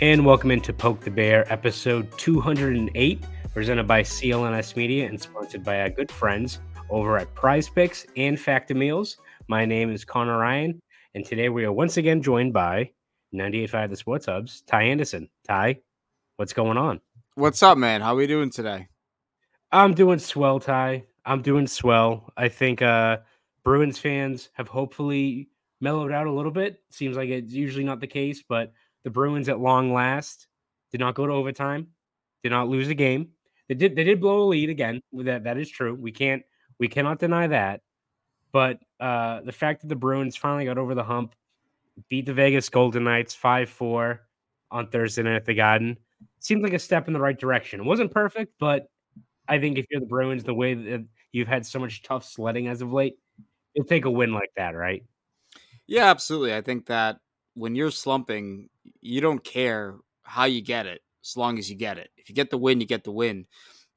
And welcome into Poke the Bear, episode 208, presented by CLNS Media and sponsored by our good friends over at Prize Picks and Factor Meals. My name is Conor Ryan, and today we are once again joined by 98.5 The Sports Hubs, Ty Anderson. Ty, what's going on? What's up, man? How are we doing today? I'm doing swell, Ty. I'm doing swell. I think uh Bruins fans have hopefully mellowed out a little bit. Seems like it's usually not the case, but the Bruins at long last did not go to overtime, did not lose a game. They did they did blow a lead again. That that is true. We can't we cannot deny that. But uh the fact that the Bruins finally got over the hump, beat the Vegas Golden Knights 5-4 on Thursday night at the Garden, seems like a step in the right direction. It wasn't perfect, but I think if you're the Bruins, the way that you've had so much tough sledding as of late, you'll take a win like that, right? Yeah, absolutely. I think that when you're slumping, you don't care how you get it as long as you get it. If you get the win, you get the win.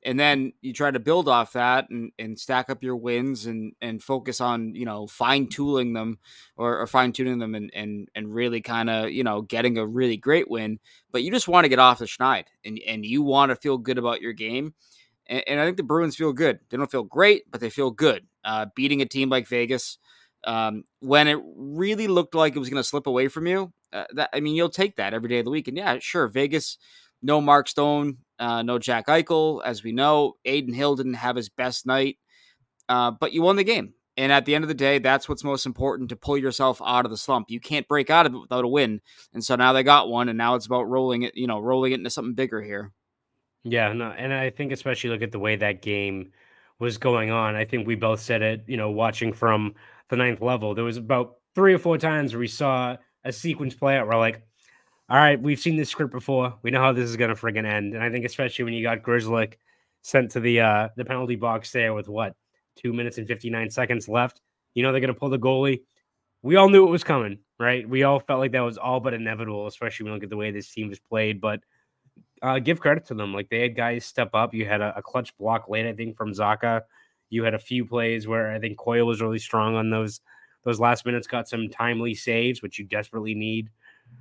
And then you try to build off that and, and stack up your wins and, and focus on, you know, fine tooling them or, or fine tuning them and, and, and really kind of, you know, getting a really great win. But you just want to get off the schneid and, and you want to feel good about your game. And, and I think the Bruins feel good. They don't feel great, but they feel good. Uh, beating a team like Vegas um, when it really looked like it was going to slip away from you, uh, that I mean, you'll take that every day of the week. And yeah, sure, Vegas, no Mark Stone, uh, no Jack Eichel, as we know. Adin Hill didn't have his best night, uh, but you won the game. And at the end of the day, that's what's most important to pull yourself out of the slump. You can't break out of it without a win. And so now they got one, and now it's about rolling it, you know, rolling it into something bigger here. Yeah, no, and I think especially look at the way that game was going on. I think we both said it, you know, watching from the ninth level. There was about three or four times where we saw a sequence play out. We're like, all right, we've seen this script before. We know how this is to friggin' end. And I think especially when you got Grzelcyk sent to the uh, the penalty box there with what two minutes and fifty nine seconds left. You know they're to pull the goalie. We all knew it was coming, right? We all felt like that was all but inevitable, especially when you look at the way this team was played. But uh, give credit to them. Like they had guys step up. You had a, a clutch block late, I think, from Zacha. You had a few plays where I think Coyle was really strong on those those last minutes, got some timely saves, which you desperately need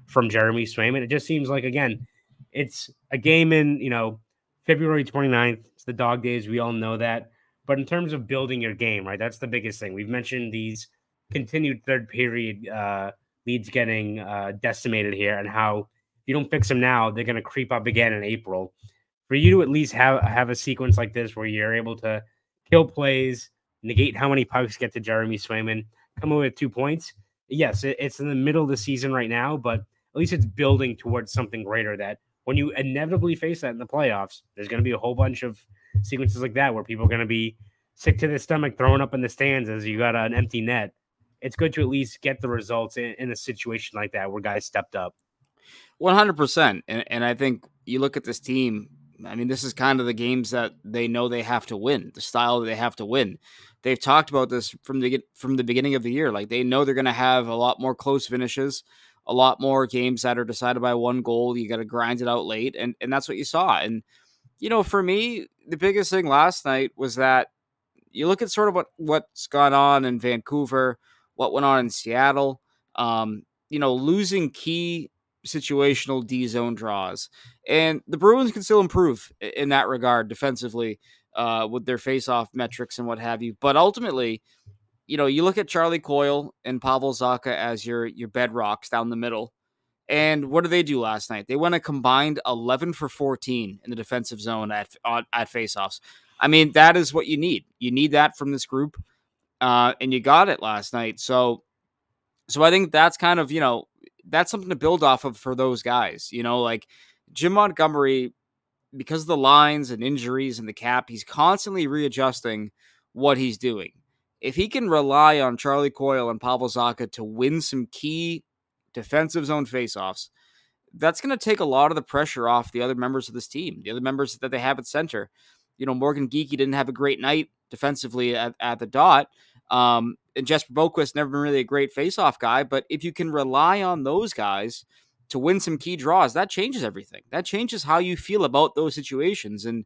from Jeremy Swayman. It just seems like again, it's a game in, you know, February 29th. It's the dog days. We all know that. But in terms of building your game, right? That's the biggest thing. We've mentioned these continued third period uh, leads getting uh, decimated here and how if you don't fix them now, they're going to creep up again in April. For you to at least have have a sequence like this where you're able to kill plays, negate how many pucks get to Jeremy Swayman, come away with two points. Yes, it, it's in the middle of the season right now, but at least it's building towards something greater that when you inevitably face that in the playoffs, there's going to be a whole bunch of sequences like that where people are going to be sick to their stomach, throwing up in the stands as you got an empty net. It's good to at least get the results in, in a situation like that where guys stepped up. 100%. And, and I think you look at this team, I mean, this is kind of the games that they know they have to win, the style they have to win. They've talked about this from the from the beginning of the year. Like they know they're going to have a lot more close finishes, a lot more games that are decided by one goal. You got to grind it out late, and and that's what you saw. And you know, for me, the biggest thing last night was that you look at sort of what what's gone on in Vancouver, what went on in Seattle. Um, you know, losing key situational D zone draws. And the Bruins can still improve in that regard defensively uh, with their face-off metrics and what have you. But ultimately, you know, you look at Charlie Coyle and Pavel Zacha as your your bedrocks down the middle. And what did they do last night? They went a combined 11 for 14 in the defensive zone at at faceoffs. I mean, that is what you need. You need that from this group, uh, and you got it last night. So, so I think that's kind of you know that's something to build off of for those guys. You know, like Jim Montgomery, because of the lines and injuries and the cap, he's constantly readjusting what he's doing. if he can rely on Charlie Coyle and Pavel Zacha to win some key defensive zone faceoffs, that's going to take a lot of the pressure off the other members of this team, the other members that they have at center. You know, Morgan Geekie didn't have a great night defensively at, at the dot. Um, and Jesper Boqvist never been really a great faceoff guy, but if you can rely on those guys to win some key draws, that changes everything. That changes how you feel about those situations. And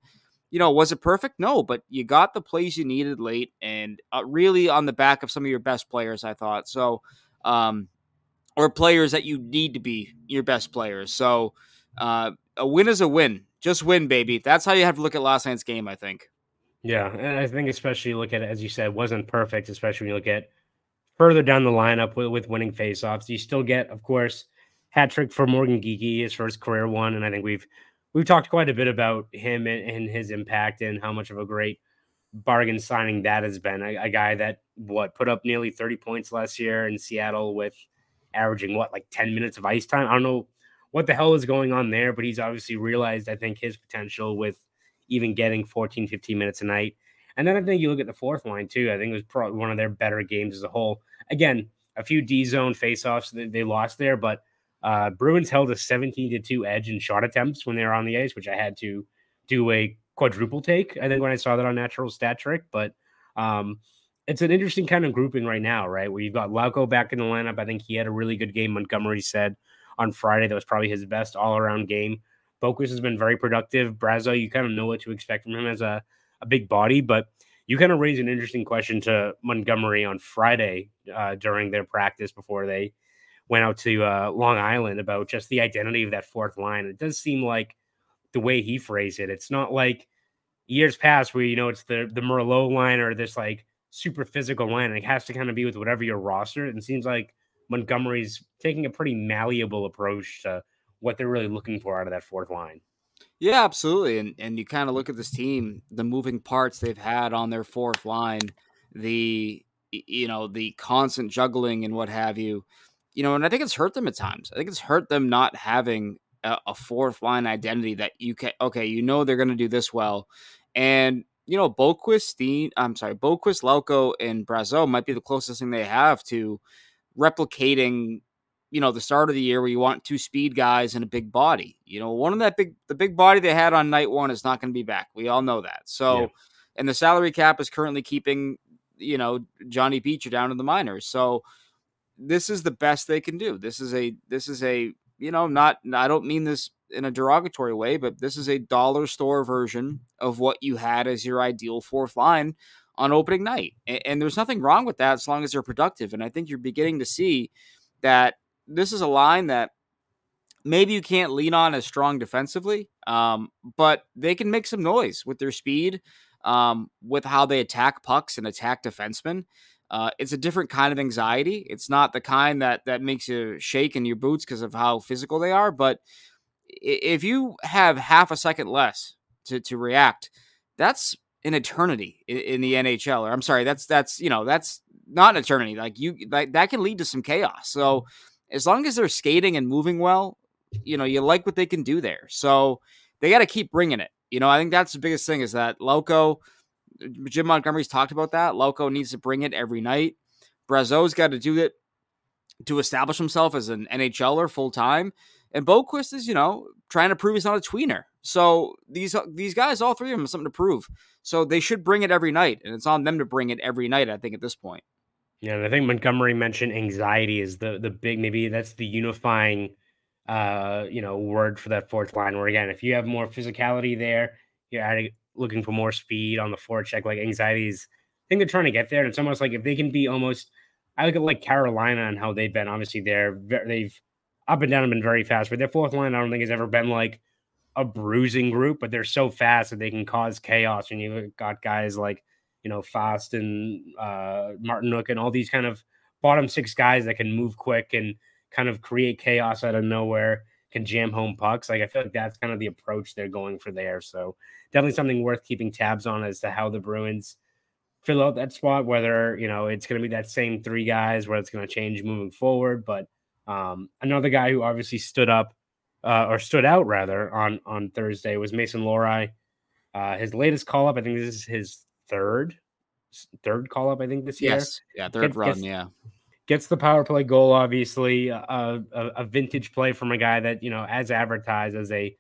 you know, was it perfect? No, but you got the plays you needed late, and uh, really on the back of some of your best players. I thought so. Um, or players that you need to be your best players. So uh, a win is a win. Just win, baby. That's how you have to look at last night's game, I think. Yeah, and I think especially look at it as you said, wasn't perfect, especially when you look at further down the lineup with, with winning faceoffs. You still get, of course, hat trick for Morgan Geekie, his first career one, and I think we've we've talked quite a bit about him and, and his impact and how much of a great bargain signing that has been. A, a, guy that what put up nearly 30 points last year in Seattle with averaging what like 10 minutes of ice time. I don't know what the hell is going on there, but he's obviously realized, I think, his potential with even getting 14, 15 minutes a night. And then I think you look at the fourth line too. I think it was probably one of their better games as a whole. Again, a few D zone faceoffs that they lost there, but uh, Bruins held a 17 to 2 edge in shot attempts when they were on the ice, which I had to do a quadruple take, I think, when I saw that on Natural Stat Trick. But um, it's an interesting kind of grouping right now, right? Where you've got Lauko back in the lineup. I think he had a really good game. Montgomery said on Friday that was probably his best all around game. Boqvist has been very productive. Brazeau, you kind of know what to expect from him as a, a big body, but you kind of raise an interesting question to Montgomery on Friday uh, during their practice before they went out to uh, Long Island about just the identity of that fourth line. It does seem like the way he phrased it, it's not like years past where you know it's the the Merlot line or this like super physical line. It has to kind of be with whatever your roster. And it seems like Montgomery's taking a pretty malleable approach to what they're really looking for out of that fourth line. Yeah, absolutely. And and you kind of mm. look at this team, the moving parts they've had on their fourth line, the you know, the constant juggling and what have you. You know, and I think it's hurt them at times. I think it's hurt them not having a, a fourth line identity that you can okay, you know they're going to do this well. And you know, Boqvist, Steen, I'm sorry, Boqvist, Lauko, and Brazeau might be the closest thing they have to replicating, you know, the start of the year where you want two speed guys and a big body. You know, one of that big, the big body they had on night one is not going to be back. We all know that. So, yeah. and the salary cap is currently keeping, you know, Johnny Beecher down in the minors. So, this is the best they can do. This is a, this is a, you know, not, I don't mean this in a derogatory way, but this is a dollar store version of what you had as your ideal fourth line on opening night. And, and, there's nothing wrong with that as long as they're productive. And I think you're beginning to see that this is a line that maybe you can't lean on as strong defensively, um, but they can make some noise with their speed, um, with how they attack pucks and attack defensemen. Uh, it's a different kind of anxiety. It's not the kind that that makes you shake in your boots because of how physical they are, but if you have half a second less to, to react, that's an eternity in, in, the NHL. Or I'm sorry, that's that's you know that's not an eternity. Like you like that can lead to some chaos. So as long as they're skating and moving well, you know you like what they can do there. So they got to keep bringing it. You know, I think that's the biggest thing is that Lauko, Jim Montgomery's talked about that. Lauko needs to bring it every night. Brazeau's got to do it to establish himself as an NHLer full time. And Boqvist is, you know, trying to prove he's not a tweener. So these these guys, all three of them, have something to prove. So they should bring it every night, and it's on them to bring it every night. I think at this point. Yeah, and I think Montgomery mentioned anxiety is the the big maybe that's the unifying, uh, you know, word for that fourth line. Where again, if you have more physicality there, you're adding, looking for more speed on the forecheck. Like anxiety is, I think they're trying to get there. And it's almost like if they can be almost, I look at like Carolina and how they've been. Obviously, they're they've up and down have been very fast, but their fourth line I don't think has ever been like a bruising group, but they're so fast that they can cause chaos. And you've got guys like you know Fast and uh, Martinook and all these kind of bottom six guys that can move quick and kind of create chaos out of nowhere, can jam home pucks. Like I feel like that's kind of the approach they're going for there. So definitely something worth keeping tabs on as to how the Bruins fill out that spot. Whether you know it's going to be that same three guys, whether it's going to change moving forward, but um, another guy who obviously stood up uh, or stood out rather on on Thursday was Mason Lohrei. Uh, his latest call up, I think this is his third third call up, I think, this year. Yes, yeah, third Get, run, gets, yeah. Gets the power play goal, obviously, a, a, a vintage play from a guy that you know, as advertised as a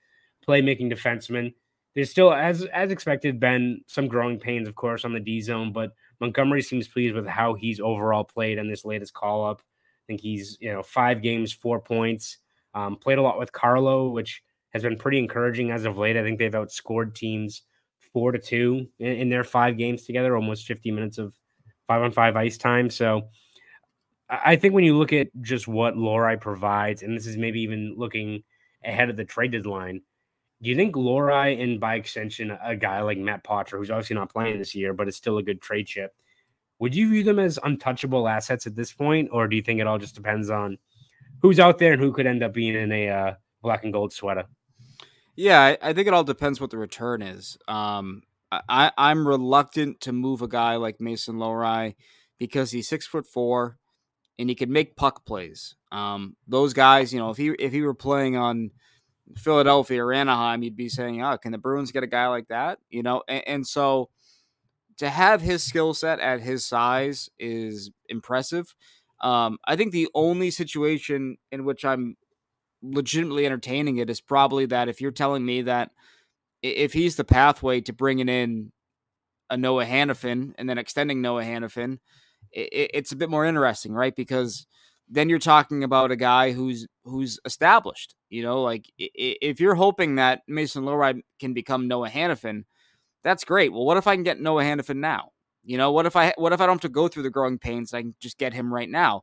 playmaking defenseman. There's still, as as expected, been some growing pains, of course, on the D zone, but Montgomery seems pleased with how he's overall played in this latest call up. I think he's, you know, five games, four points. Um, played a lot with Carlo, which has been pretty encouraging as of late. I think they've outscored teams four to two in, in their five games together, almost 50 minutes of five on five ice time. So I think when you look at just what Lohrei provides, and this is maybe even looking ahead of the trade deadline, do you think Lohrei and by extension a guy like Matt Poitras, who's obviously not playing this year, but is still a good trade chip, would you view them as untouchable assets at this point, or do you think it all just depends on who's out there and who could end up being in a uh, black and gold sweater? Yeah, I, I, think it all depends what the return is. Um, I, I'm reluctant to move a guy like Mason Lohrei because he's six foot four and he can make puck plays. Um, those guys, you know, if he if he were playing on Philadelphia or Anaheim, you'd be saying, "Oh, can the Bruins get a guy like that?" You know, and, and so to have his skill set at his size is impressive. Um, I think the only situation in which I'm legitimately entertaining it is probably that if you're telling me that if he's the pathway to bringing in a Noah Hanifin and then extending Noah Hanifin, it, it's a bit more interesting, right? Because then you're talking about a guy who's who's established. You know, like if you're hoping that Mason Lohrei can become Noah Hanifin, that's great. Well, what if I can get Noah Hanifin now? You know, what if I what if I don't have to go through the growing pains? And I can just get him right now.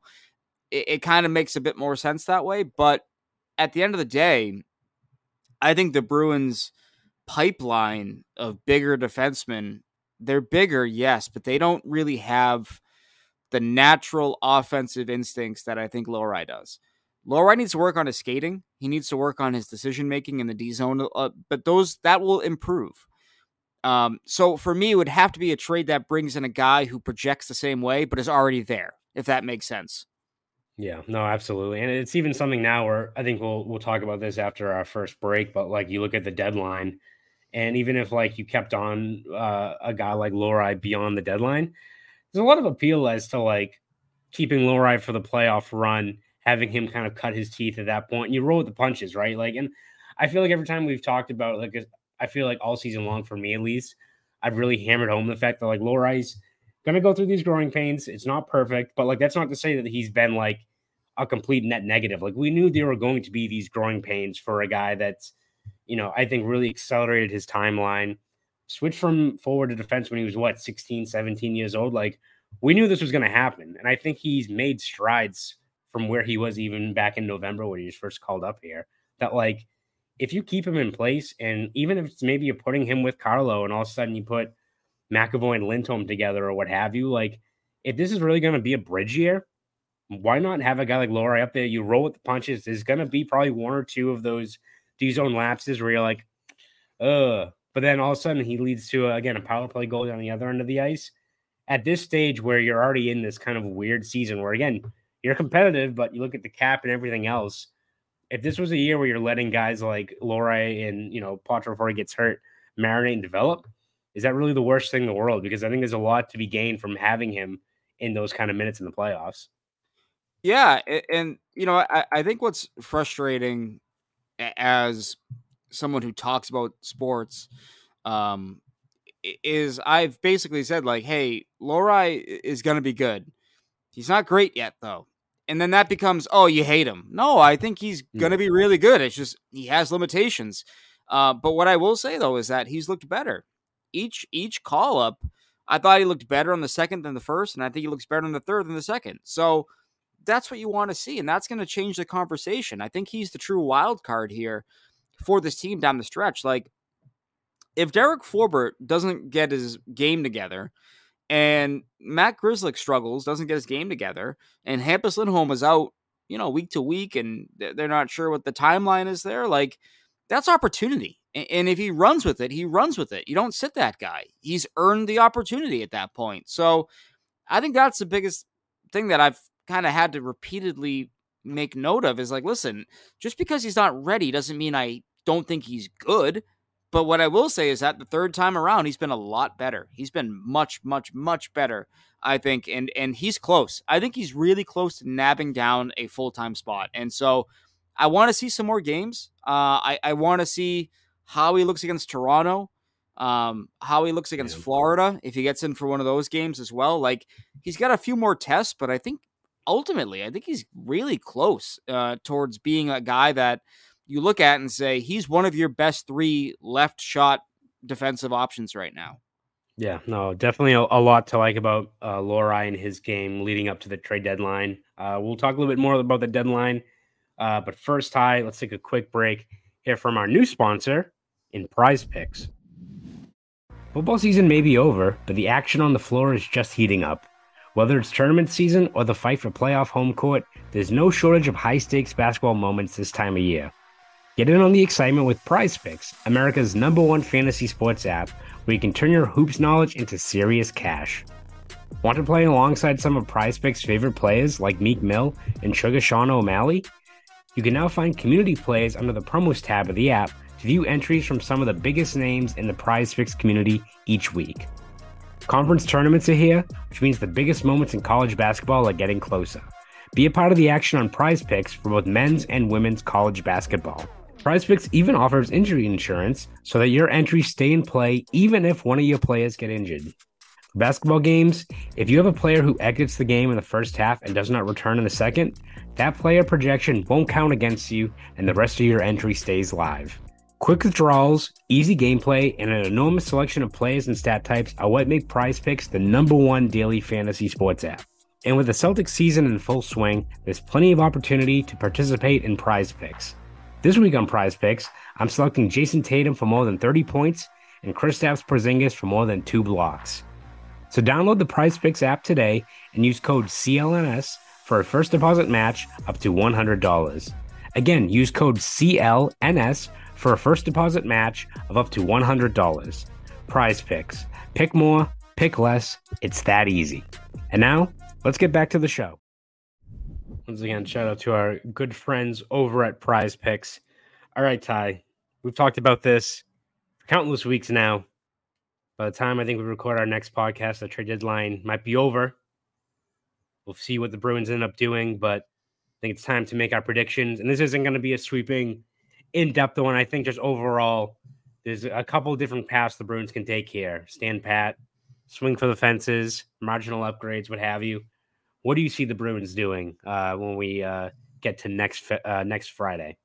It, it kind of makes a bit more sense that way. But at the end of the day, I think the Bruins pipeline of bigger defensemen, they're bigger, yes, but they don't really have the natural offensive instincts that I think Lohrei does. Lohrei needs to work on his skating. He needs to work on his decision making in the D zone, uh, but those that will improve. Um, so for me, it would have to be a trade that brings in a guy who projects the same way, but is already there. If that makes sense. Yeah, no, absolutely, and it's even something now where I think we'll we'll talk about this after our first break. But like you look at the deadline, and even if like you kept on uh, a guy like Lohrei beyond the deadline, there's a lot of appeal as to like keeping Lohrei for the playoff run, having him kind of cut his teeth at that point. And you roll with the punches, right? Like, and I feel like every time we've talked about like, I feel like all season long for me at least, I've really hammered home the fact that like Lohrei's gonna go through these growing pains. It's not perfect, but like that's not to say that he's been like a complete net negative. Like we knew there were going to be these growing pains for a guy that's, you know, I think really accelerated his timeline switched from forward to defense when he was what 16 17 years old like we knew this was going to happen and i think he's made strides from where he was even back in november when he was first called up here that like if you keep him in place and even if it's maybe you're putting him with carlo and all of a sudden you put mcavoy and lindholm together or what have you like if this is really going to be a bridge year why not have a guy like Lohrei up there? You roll with the punches. There's to be probably one or two of those D zone lapses where you're like, uh, but then all of a sudden he leads to a, again a power play goal on the other end of the ice. At this stage where you're already in this kind of weird season where again you're competitive, but you look at the cap and everything else. If this was a year where you're letting guys like Lohrei and you know before he gets hurt marinate and develop, is that really the worst thing in the world? Because I think there's a lot to be gained from having him in those kind of minutes in the playoffs. Yeah, and you know, I, I think what's frustrating as someone who talks about sports um, is I've basically said like, hey, Lohrei is going to be good. He's not great yet though. And then that becomes, oh, you hate him. No, I think he's going to be really good. It's just he has limitations. Uh, but what I will say though is that he's looked better. Each each call up, I thought he looked better on the second than the first, and I think he looks better on the third than the second. So that's what you want to see, and that's going to change the conversation. I think he's the true wild card here for this team down the stretch. Like, if Derek Forbort doesn't get his game together, and Matt Grzelcyk struggles, doesn't get his game together, and Hampus Lindholm is out, you know, week to week, and they're not sure what the timeline is there, like, that's opportunity. And if he runs with it, he runs with it. You don't sit that guy. He's earned the opportunity at that point. So I think that's the biggest thing that I've kind of had to repeatedly make note of is like, listen, just because he's not ready doesn't mean I don't think he's good. but what I will say is that the third time around, he's been a lot better. He's been much, much, much better, I think, and and he's close. I think he's really close to nabbing down a full time spot. And so, I want to see some more games. Uh, I I want to see how he looks against Toronto, um, how he looks against yeah. Florida if he gets in for one of those games as well. Like he's got a few more tests, but I think ultimately, I think he's really close uh, towards being a guy that you look at and say he's one of your best three left shot defensive options right now. Yeah, no, definitely a, a lot to like about uh, Lohrei and his game leading up to the trade deadline. Uh, we'll talk a little bit more about the deadline, uh, but first, Ty, let's take a quick break. Hear from our new sponsor in Prize Picks. Football season may be over, but the action on the floor is just heating up. Whether it's tournament season or the fight for playoff home court, there's no shortage of high stakes basketball moments this time of year. Get in on the excitement with Prize Picks, America's number one fantasy sports app, where you can turn your hoops knowledge into serious cash. Want to play alongside some of Prize Picks' favorite players like Meek Mill and Sugar Sean O'Malley? You can now find community plays under the promos tab of the app to view entries from some of the biggest names in the Prize Picks community each week. Conference tournaments are here, which means the biggest moments in college basketball are getting closer. Be a part of the action on Prize Picks for both men's and women's college basketball. Prize Picks even offers injury insurance so that your entries stay in play even if one of your players get injured. For basketball games, if you have a player who exits the game in the first half and does not return in the second, that player projection won't count against you and the rest of your entry stays live. Quick withdrawals, easy gameplay, and an enormous selection of players and stat types are what make Prize Picks the number one daily fantasy sports app. And with the Celtics season in full swing, there's plenty of opportunity to participate in Prize Picks. This week on Prize Picks, I'm selecting Jayson Tatum for more than 30 points and Kristaps Porzingis for more than two blocks. So download the Prize Picks app today and use code CLNS for a first deposit match up to $100. Again, use code CLNS for a first deposit match of up to $100. Prize Picks. Pick more, pick less. It's that easy. And now, let's get back to the show. Once again, shout out to our good friends over at Prize Picks. All right, Ty, we've talked about this for countless weeks now. By the time I think we record our next podcast, the trade deadline might be over. We'll see what the Bruins end up doing, but I think it's time to make our predictions. And this isn't going to be a sweeping, in depth one. I think just overall, there's a couple different paths the Bruins can take here stand pat, swing for the fences, marginal upgrades, what have you. What do you see the Bruins doing uh, when we uh, get to next uh, next Friday?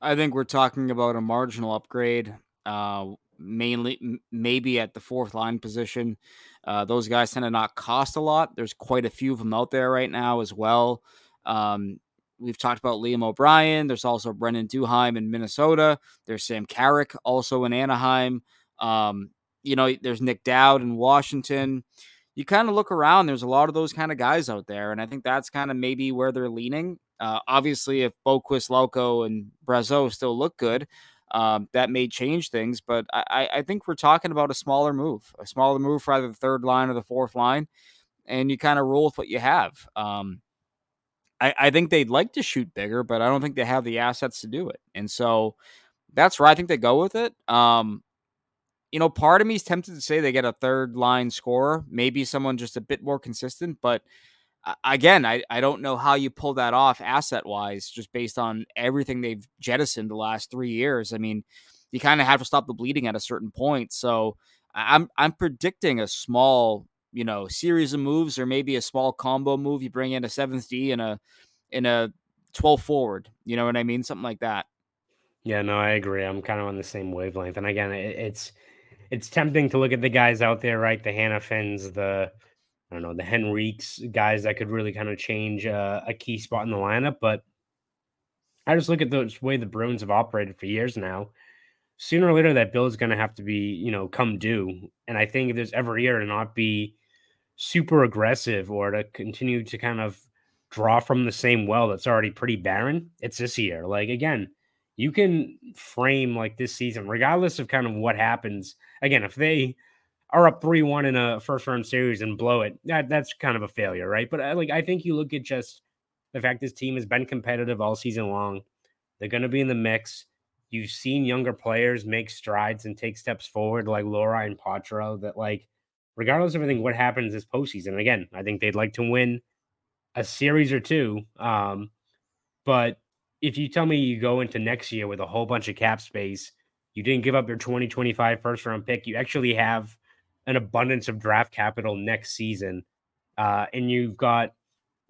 I think we're talking about a marginal upgrade, uh, mainly m- maybe at the fourth line position. Uh, those guys tend to not cost a lot. There's quite a few of them out there right now as well. Um, we've talked about Liam O'Brien. There's also Brandon Duhaime in Minnesota. There's Sam Carrick also in Anaheim. Um, you know, there's Nic Dowd in Washington you kind of look around, there's a lot of those kind of guys out there. And I think that's kind of maybe where they're leaning. Uh, obviously, if Boqvist, Lauko, and Brazeau still look good, um, that may change things. But I, I think we're talking about a smaller move, a smaller move for either the third line or the fourth line. And you kind of roll with what you have. Um, I, I think they'd like to shoot bigger, but I don't think they have the assets to do it. And so that's where I think they go with it. Um, you know, part of me is tempted to say they get a third line scorer, maybe someone just a bit more consistent. But again, I, I don't know how you pull that off asset wise, just based on everything they've jettisoned the last three years. I mean, you kind of have to stop the bleeding at a certain point. So I'm I'm predicting a small, you know, series of moves or maybe a small combo move. You bring in a seventh D and a in a 12 forward. You know what I mean? Something like that. Yeah, no, I agree. I'm kind of on the same wavelength. And again, it, it's it's tempting to look at the guys out there, right? The Hanifins, the I don't know, the Henriques, guys that could really kind of change uh, a key spot in the lineup. But I just look at the way the Bruins have operated for years now. Sooner or later, that bill is going to have to be, you know, come due. And I think if there's ever year to not be super aggressive or to continue to kind of draw from the same well that's already pretty barren, it's this year. Like again, you can frame like this season, regardless of kind of what happens. Again, if they are up three one in a first round series and blow it, that that's kind of a failure, right? But I, uh, like I think you look at just the fact this team has been competitive all season long. They're going to be in the mix. you've seen younger players make strides and take steps forward, like Lohrei and Poitras, that like regardless of everything, what happens this postseason. Again, I think they'd like to win a series or two. Um, but if you tell me you go into next year with a whole bunch of cap space, you didn't give up your 2025 first round pick, you actually have an abundance of draft capital next season. Uh, and you've got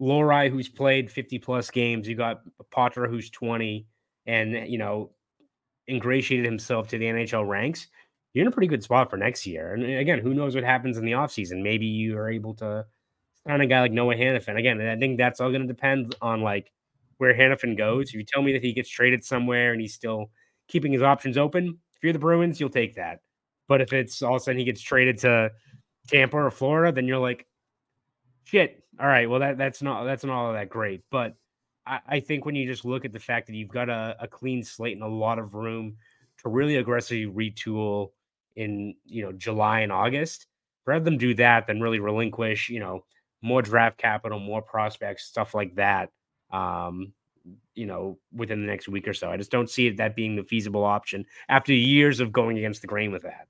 Lohrei, who's played 50 plus games. You got Potter, who's 20, and, you know, ingratiated himself to the NHL ranks you're in a pretty good spot for next year. And eh, again, who knows what happens in the offseason? Maybe you are able to sign a guy like Noah Hanifin. Again, I think that's all going to depend on like where Hanifin goes. If you tell me that he gets traded somewhere and he's still keeping his options open, if you're the Bruins, you'll take that. But if it's all of a sudden he gets traded to Tampa or Florida, then you're like, shit. All right, well that that's not that's not all that great. But I, I think when you just look at the fact that you've got a, a clean slate and a lot of room to really aggressively retool in you know July and August. Rather than do that, than really relinquish you know more draft capital, more prospects, stuff like that. Um, you know, within the next week or so. I just don't see it that being the feasible option after years of going against the grain with that.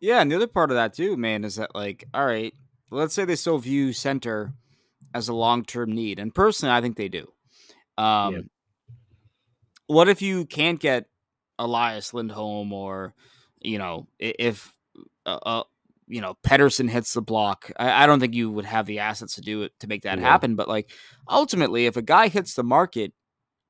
Yeah, and the other part of that too, man, is that like, all right, let's say they still view center as a long term need, and personally, I think they do. Um, yeah. What if you can't get Elias Lindholm or you know, if uh, uh, you know Pettersson hits the block, I, I, don't think you would have the assets to do it to make that yeah. happen. But like ultimately, if a guy hits the market,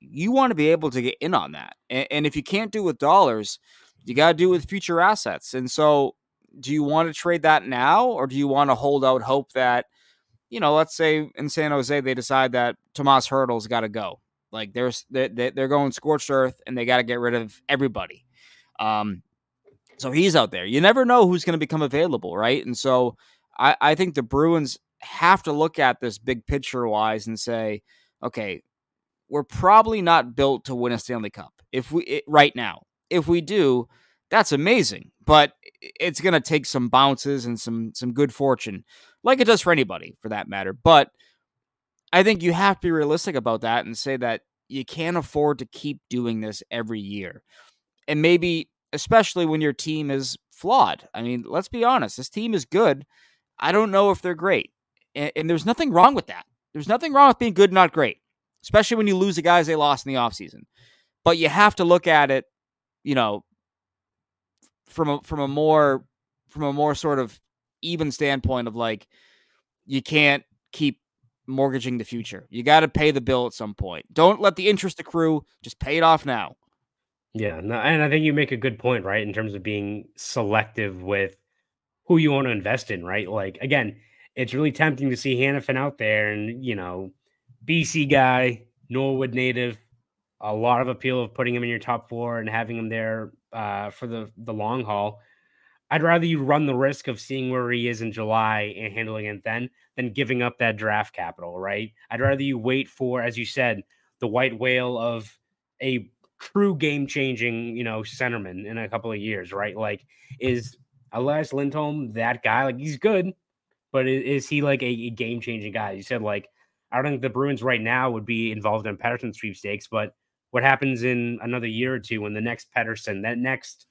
you want to be able to get in on that. And, and if you can't do it with dollars, you got to do it with future assets. And so, do you want to trade that now, or do you want to hold out hope that? You know, let's say in San Jose they decide that Tomas Hertl's got to go. Like there's they're, they're going scorched earth and they got to get rid of everybody. Um, so he's out there. You never know who's going to become available, right? And so I, I think the Bruins have to look at this big picture wise and say, okay, we're probably not built to win a Stanley Cup if we it, right now. If we do, that's amazing, but it's going to take some bounces and some some good fortune, like it does for anybody for that matter. But I think you have to be realistic about that and say that you can't afford to keep doing this every year. And maybe especially when your team is flawed. I mean, let's be honest, this team is good. I don't know if they're great. And, and there's nothing wrong with that. There's nothing wrong with being good, not great, especially when you lose the guys they lost in the offseason. But you have to look at it, you know, from a from a more from a more sort of even standpoint of like you can't keep mortgaging the future. You got to pay the bill at some point. Don't let the interest accrue. Just pay it off now. Yeah, no, and I think you make a good point, right? In terms of being selective with who you want to invest in, right? Like again, it's really tempting to see Hanifin out there and you know, BC guy, Norwood native, a lot of appeal of putting him in your top four and having him there uh, for the the long haul. I'd rather you run the risk of seeing where he is in July and handling it then than giving up that draft capital, right? I'd rather you wait for, as you said, the white whale of a true game changing, you know, centerman in a couple of years, right? Like, is Elias Lindholm that guy? Like, he's good, but is, is he like a, a game changing guy? You said, like, I don't think the Bruins right now would be involved in Pettersson sweepstakes, but what happens in another year or two when the next Pettersson, that next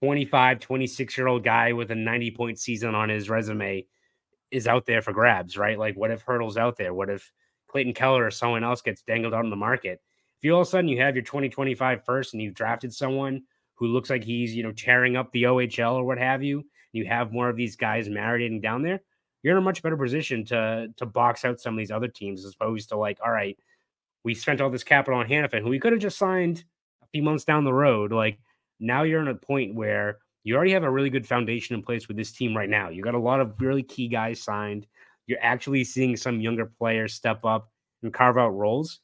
25, 26 year old guy with a 90 point season on his resume is out there for grabs, right? Like, what if Hertl's out there? What if Clayton Keller or someone else gets dangled out on the market? If you all of a sudden you have your 2025 first and you've drafted someone who looks like he's you know tearing up the OHL or what have you, and you have more of these guys marinating down there, you're in a much better position to to box out some of these other teams as opposed to like, all right, we spent all this capital on Hanifin, who we could have just signed a few months down the road. Like now you're in a point where you already have a really good foundation in place with this team right now. You got a lot of really key guys signed. You're actually seeing some younger players step up and carve out roles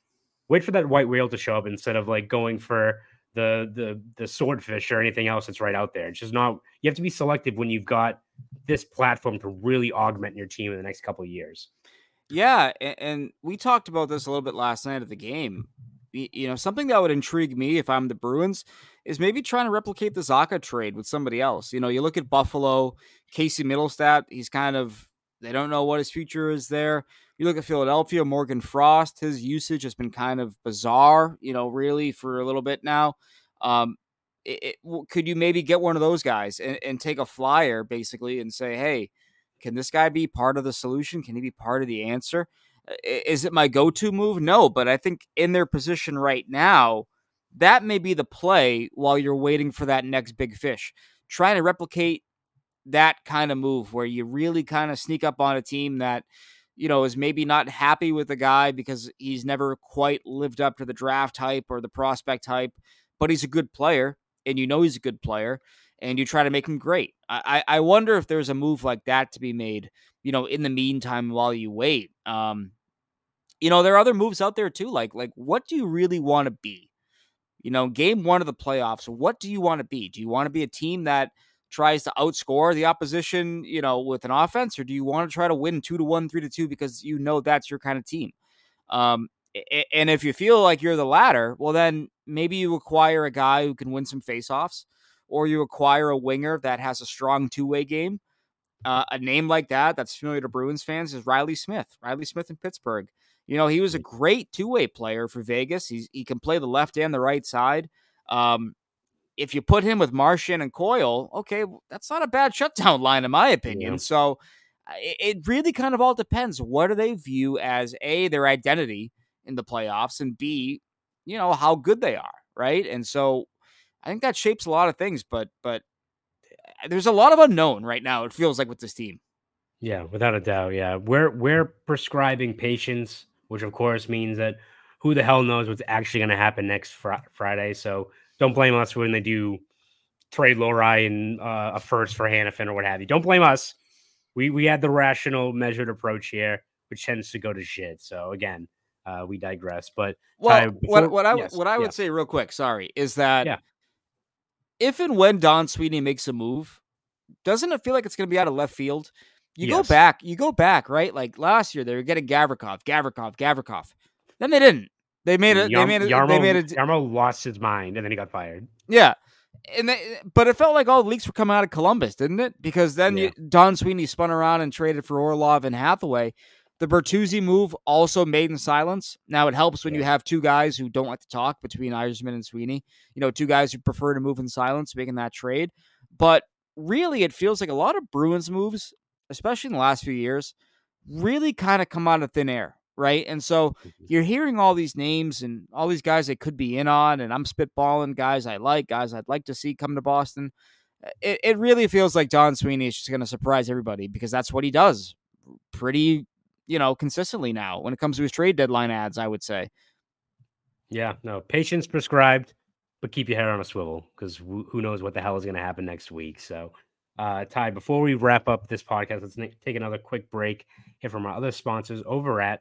wait for that white whale to show up instead of like going for the the the swordfish or anything else that's right out there. It's just not. You have to be selective when you've got this platform to really augment your team in the next couple of years. Yeah, and, we talked about this a little bit last night at the game. You know, something that would intrigue me if I'm the Bruins is maybe trying to replicate the Zacha trade with somebody else. You know, you look at Buffalo, Casey Mittelstadt, He's kind of they don't know what his future is there. You look at Philadelphia, Morgan Frost, his usage has been kind of bizarre, you know, really for a little bit now. Um, it, it, could you maybe get one of those guys and, and take a flyer basically and say, hey, can this guy be part of the solution? Can he be part of the answer? Is it my go to move? No, but I think in their position right now, that may be the play while you're waiting for that next big fish. Trying to replicate that kind of move where you really kind of sneak up on a team that, you know, is maybe not happy with the guy because he's never quite lived up to the draft hype or the prospect hype, but he's a good player and you know he's a good player and you try to make him great. I, I wonder if there's a move like that to be made, you know, in the meantime while you wait. Um, you know, there are other moves out there too. Like, like what do you really want to be? You know, game one of the playoffs, what do you want to be? Do you want to be a team that tries to outscore the opposition, you know, with an offense, or do you want to try to win two to one, three to two because you know that's your kind of team? Um, and if you feel like you're the latter, well, then maybe you acquire a guy who can win some faceoffs, or you acquire a winger that has a strong two way game. Uh, a name like that that's familiar to Bruins fans is Riley Smith. Riley Smith in Pittsburgh. You know, he was a great two way player for Vegas. He's, he can play the left and the right side. Um, if you put him with Marchand and Coyle, okay, that's not a bad shutdown line, in my opinion. Yeah. So it, it really kind of all depends. What do they view as A, their identity? in the playoffs, and B, you know, how good they are, right? And so I think that shapes a lot of things, but but eh, there's a lot of unknown right now, it feels like with this team. Yeah, without a doubt. Yeah. We're we're prescribing patience, which of course means that who the hell knows what's actually going to happen next fr- Friday. So don't blame us when they do trade Lohrei and uh, a first for Hanifin or what have you. Don't blame us. We we had the rational, measured approach here, which tends to go to shit. So again, uh, we digress. But well, Ty, before, what what I yes, what I would say real quick, sorry, is that yeah. if and when Don Sweeney makes a move, doesn't it feel like it's going to be out of left field? You yes. go back, you go back, right? Like last year, they were getting Gavrikov, Gavrikov, Gavrikov. Then they didn't. They made it. Yarm, they made it. Jarmo, they made it. Jarmo lost his mind, and then he got fired. Yeah, and they, but it felt like all the leaks were coming out of Columbus, didn't it? Because then yeah. you, Don Sweeney spun around and traded for Orlov and Hathaway. The Bertuzzi move also made in silence. Now it helps when you have two guys who don't like to talk between Yzerman and Sweeney. You know, two guys who prefer to move in silence, making that trade. But really, it feels like a lot of Bruins moves, especially in the last few years, really kind of come out of thin air, right? And so mm-hmm. you're hearing all these names and all these guys that could be in on, and I'm spitballing guys I like, guys I'd like to see come to Boston. It, it really feels like Don Sweeney is just going to surprise everybody because that's what he does pretty you know, consistently now when it comes to his trade deadline ads, I would say. Yeah, no, patience prescribed, but keep your hair on a swivel because who knows what the hell is going to happen next week. So, uh, Ty, before we wrap up this podcast, let's take another quick break here from our other sponsors over at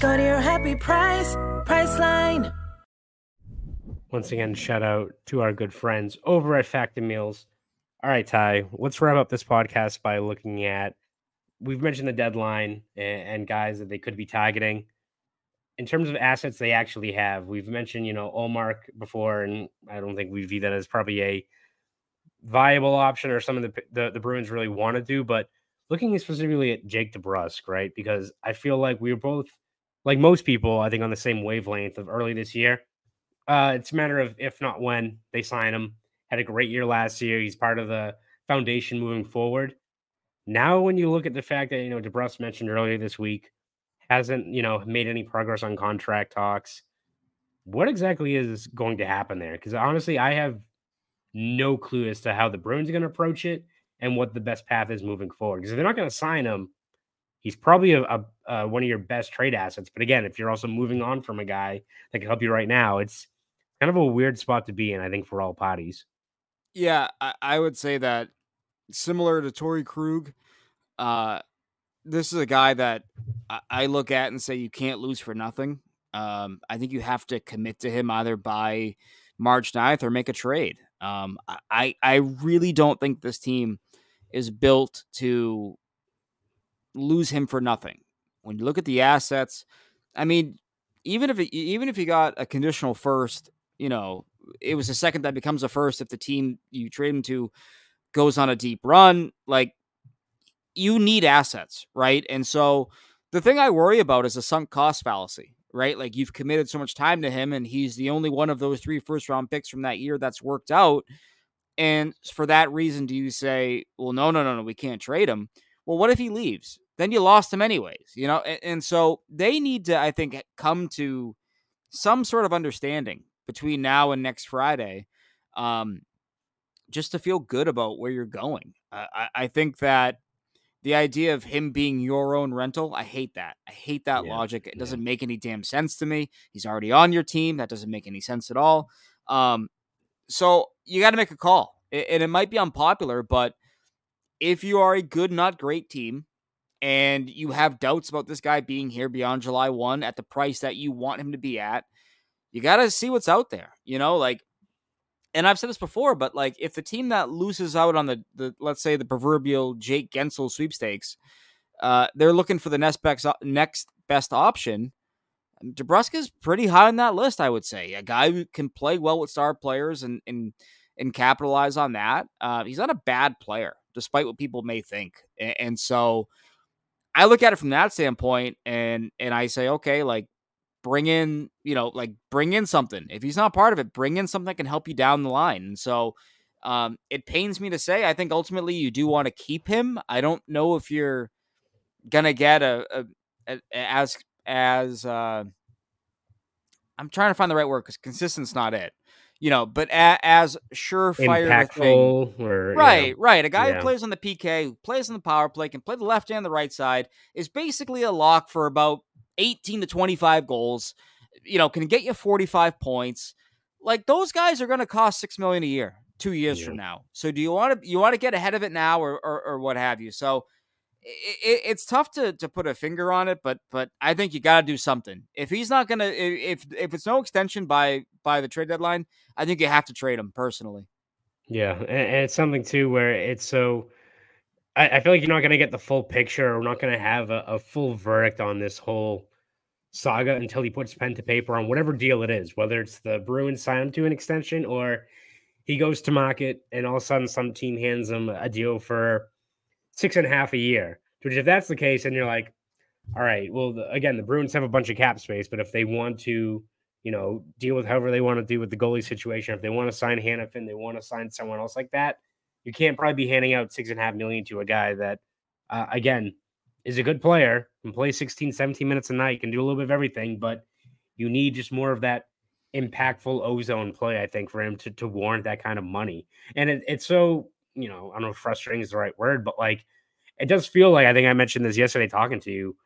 Go to your happy price, Priceline. Once again, shout out to our good friends over at Factor Meals. All right, Ty, let's wrap up this podcast by looking at we've mentioned the deadline and, guys that they could be targeting. In terms of assets they actually have, we've mentioned, you know, Ullmark before, and I don't think we view that as probably a viable option or something that the, the Bruins really want to do. But looking specifically at Jake DeBrusk, right? Because I feel like we were both, like most people, I think on the same wavelength of early this year. Uh, it's a matter of if not when they sign him. Had a great year last year. He's part of the foundation moving forward. Now, when you look at the fact that you know DeBrusk mentioned earlier this week hasn't you know made any progress on contract talks, what exactly is going to happen there? Because honestly, I have no clue as to how the Bruins are going to approach it and what the best path is moving forward. Because if they're not going to sign him, he's probably a, a, a, one of your best trade assets. But again, if you're also moving on from a guy that can help you right now, it's kind of a weird spot to be in, I think, for all potties. Yeah, I, I would say that similar to Torey Krug, uh, this is a guy that I, I look at and say you can't lose for nothing. Um, I think you have to commit to him either by March 9th or make a trade. Um, I I really don't think this team is built to lose him for nothing. When you look at the assets, I mean, even if it, even if you got a conditional first, you know, it was a second that becomes a first if the team you trade him to goes on a deep run. Like you need assets, right? And so the thing I worry about is a sunk cost fallacy, right? Like you've committed so much time to him, and he's the only one of those three first round picks from that year that's worked out. And for that reason, do you say, well, no, no, no, no, we can't trade him? Well, what if he leaves? Then you lost him anyways, you know? And, and so they need to, I think, come to some sort of understanding between now and next Friday, um, just to feel good about where you're going. Uh, I, I think that the idea of him being your own rental, I hate that. I hate that yeah, logic. It doesn't make any damn sense to me. He's already on your team. That doesn't make any sense at all. Um, so you got to make a call. And it might be unpopular, but if you are a good, not great team, and you have doubts about this guy being here beyond July 1 at the price that you want him to be at, you got to see what's out there. You know, like, and I've said this before, but like, if the team that loses out on the, the let's say, the proverbial Jake Guentzel sweepstakes, uh, they're looking for the next best, next best option. DeBrusk's pretty high on that list, I would say. A guy who can play well with star players and and and capitalize on that. Uh, he's not a bad player, despite what people may think. And, and so I look at it from that standpoint, and and I say, okay, like bring in, you know, like bring in something. If he's not part of it, bring in something that can help you down the line. And so um, it pains me to say, I think ultimately you do want to keep him. I don't know if you're gonna get a, a, a as as uh, I'm trying to find the right word because consistent's not it you know, but a, as surefire impactful thing, or right, know, right. A guy yeah. who plays on the PK, who plays on the power play, can play the left and the right side, is basically a lock for about 18 to 25 goals. You know, can get you 45 points. Like those guys are going to cost six million a year, two years yeah. from now. So do you want to you want to get ahead of it now, or, or, or what have you? So it, it's tough to to put a finger on it, but but I think you got to do something. If he's not gonna, if if it's no extension by by the trade deadline, I think you have to trade him personally. Yeah, and, and it's something too where it's so. I, I feel like you're not gonna get the full picture. We're not gonna have a, a full verdict on this whole saga until he puts pen to paper on whatever deal it is, whether it's the Bruins sign him to an extension or he goes to market and all of a sudden some team hands him a deal for six and a half a year. Which, if that's the case, and you're like, all right, well, the, again, the Bruins have a bunch of cap space, but if they want to, you know, deal with however they want to deal with the goalie situation, if they want to sign Hanifin, they want to sign someone else like that, you can't probably be handing out six and a half million to a guy that, uh, again, is a good player, can play 16, 17 minutes a night, can do a little bit of everything, but you need just more of that impactful ozone play, I think, for him to, to warrant that kind of money. And it, it's so you know, I don't know if frustrating is the right word, but like it does feel like I think I mentioned this yesterday talking to you.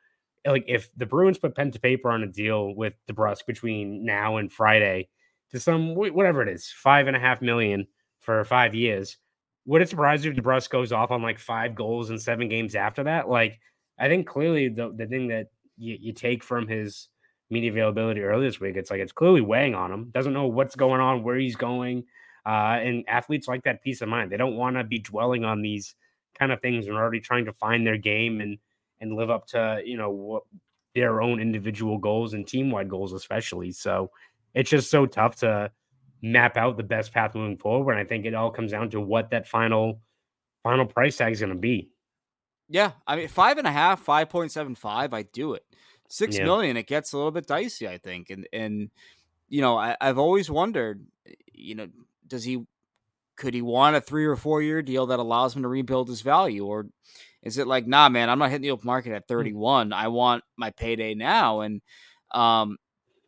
Like if the Bruins put pen to paper on a deal with DeBrusk between now and Friday to some whatever it is, five and a half million for five years, would it surprise you if DeBrusk goes off on like five goals in seven games after that? Like I think clearly the the thing that you, you take from his media availability earlier this week, it's like it's clearly weighing on him. Doesn't know what's going on, where he's going. Uh, and athletes like that peace of mind. They don't want to be dwelling on these kind of things and already trying to find their game and and live up to you know what their own individual goals and team wide goals, especially. So it's just so tough to map out the best path moving forward. And I think it all comes down to what that final final price tag is going to be. Yeah, I mean five and a half, five point seven five. I do it. Six yeah. million, it gets a little bit dicey, I think. And and you know, I, I've always wondered, you know, does he could he want a three or four year deal that allows him to rebuild his value? Or is it like nah man i'm not hitting the open market at hmm. 31 i want my payday now. And um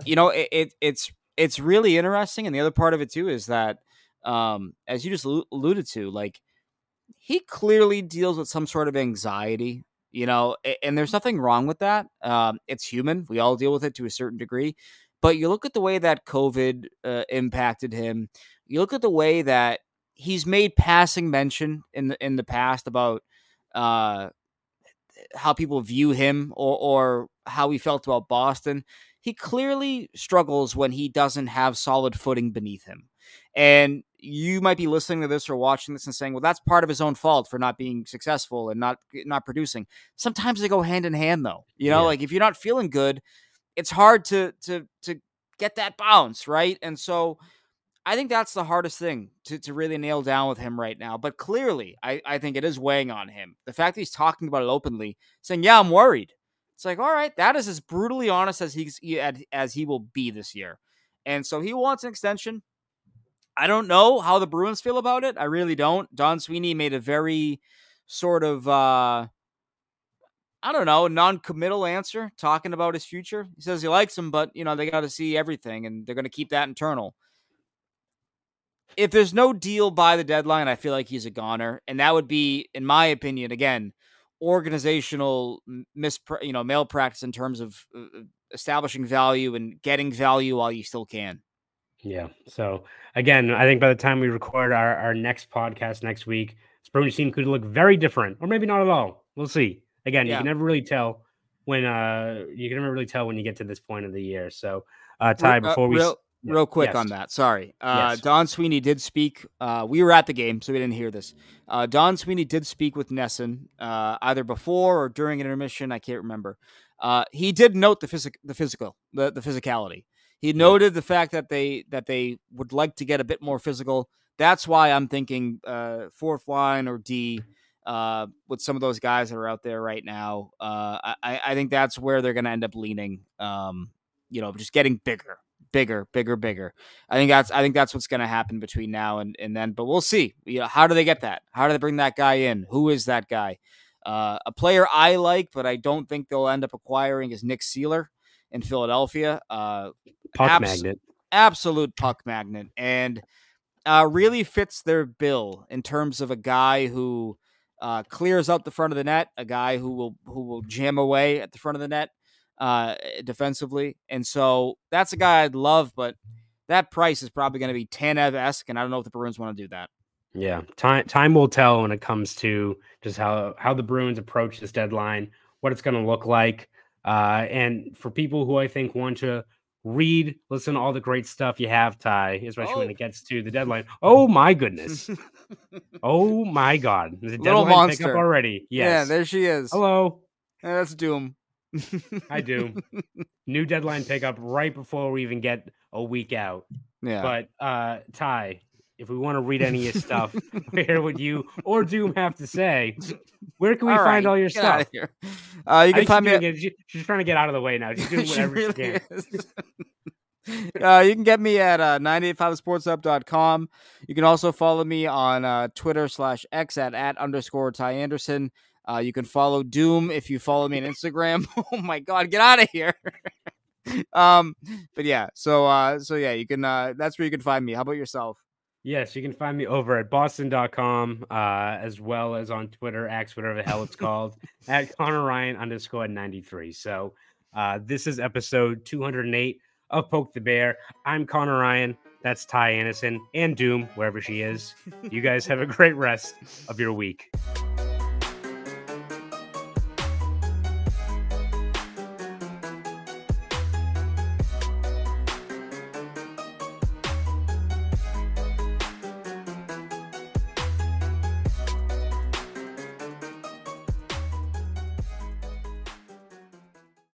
you know it, it, it's it's really interesting. And the other part of it too is that um as you just alluded to like he clearly deals with some sort of anxiety you know and there's nothing wrong with that. Um it's human. We all deal with it to a certain degree. But you look at the way that covid uh, impacted him you look at the way that he's made passing mention in the in the past about uh, how people view him or, or how he felt about Boston. He clearly struggles when he doesn't have solid footing beneath him. And you might be listening to this or watching this and saying, "Well, that's part of his own fault for not being successful and not not producing." Sometimes they go hand in hand, though. You know, Yeah. like if you're not feeling good, it's hard to to to get that bounce right. And so, I think that's the hardest thing to to really nail down with him right now. But clearly, I I think it is weighing on him. The fact that he's talking about it openly, saying, "Yeah, I'm worried." It's like, all right, that is as brutally honest as he's he- as he will be this year. And so he wants an extension. I don't know how the Bruins feel about it. I really don't. Don Sweeney made a very sort of uh I don't know, non-committal answer talking about his future. He says he likes him, but you know, they got to see everything and they're going to keep that internal. If there's no deal by the deadline, I feel like he's a goner, and that would be in my opinion again, organizational mis you know, malpractice in terms of uh, establishing value and getting value while you still can. Yeah. So again, I think by the time we record our, our next podcast next week, Bruins team could look very different, or maybe not at all. We'll see. Again, you can never really tell when uh you can never really tell when you get to this point of the year. So uh Ty, uh, before we real, yeah, real quick yes. on that. Sorry, uh, Yes. Don Sweeney did speak. Uh, we were at the game, so we didn't hear this. Uh, Don Sweeney did speak with NESN uh, either before or during an intermission. I can't remember. Uh, he did note the physic, the physical, the, the physicality. He noted the fact that they that they would like to get a bit more physical. That's why I'm thinking uh, fourth line or D uh, with some of those guys that are out there right now. Uh, I, I think that's where they're going to end up leaning. Um, you know, just getting bigger, bigger, bigger, bigger. I think that's I think that's what's going to happen between now and, and then. But we'll see. You know, how do they get that? How do they bring that guy in? Who is that guy? Uh, a player I like, but I don't think they'll end up acquiring is Nick Seeler in Philadelphia. Uh, puck abs- magnet. absolute puck magnet and uh, really fits their bill in terms of a guy who uh, clears out the front of the net, a guy who will who will jam away at the front of the net uh, defensively, and so that's a guy I'd love, but that price is probably going to be Tanev esque, and I don't know if the Bruins want to do that. Yeah, time time will tell when it comes to just how how the Bruins approach this deadline, what it's going to look like, uh, and for people who I think want to read, listen to all the great stuff you have, Ty, especially when Oh. it gets to the deadline. Oh my goodness! oh my God! The Little deadline monster. already. Yes. Yeah, there she is. Hello. Yeah, that's Doom. I do. New deadline pickup right before we even get a week out. yeah. But uh Ty, if we want to read any of your stuff, where would you or Doom have to say, where can we All find right, all your stuff? here. Uh, you can find me. she's, at- it- she- she's trying to get out of the way now. She's doing whatever she, really can. uh, you can get me at uh, 985sportsup.com. You can also follow me on uh, Twitter slash X at, at underscore Ty Anderson. Uh, you can follow Doom if you follow me on Instagram. oh my God, get out of here. um, but yeah, so uh, so yeah, you can. Uh, that's where you can find me. How about yourself? Yes, you can find me over at boston.com, uh, as well as on Twitter, X, whatever the hell it's called, at Conor Ryan underscore 93. So uh, this is episode 208 of Poke the Bear. I'm Conor Ryan. That's Ty Anderson and Doom, wherever she is. You guys have a great rest of your week.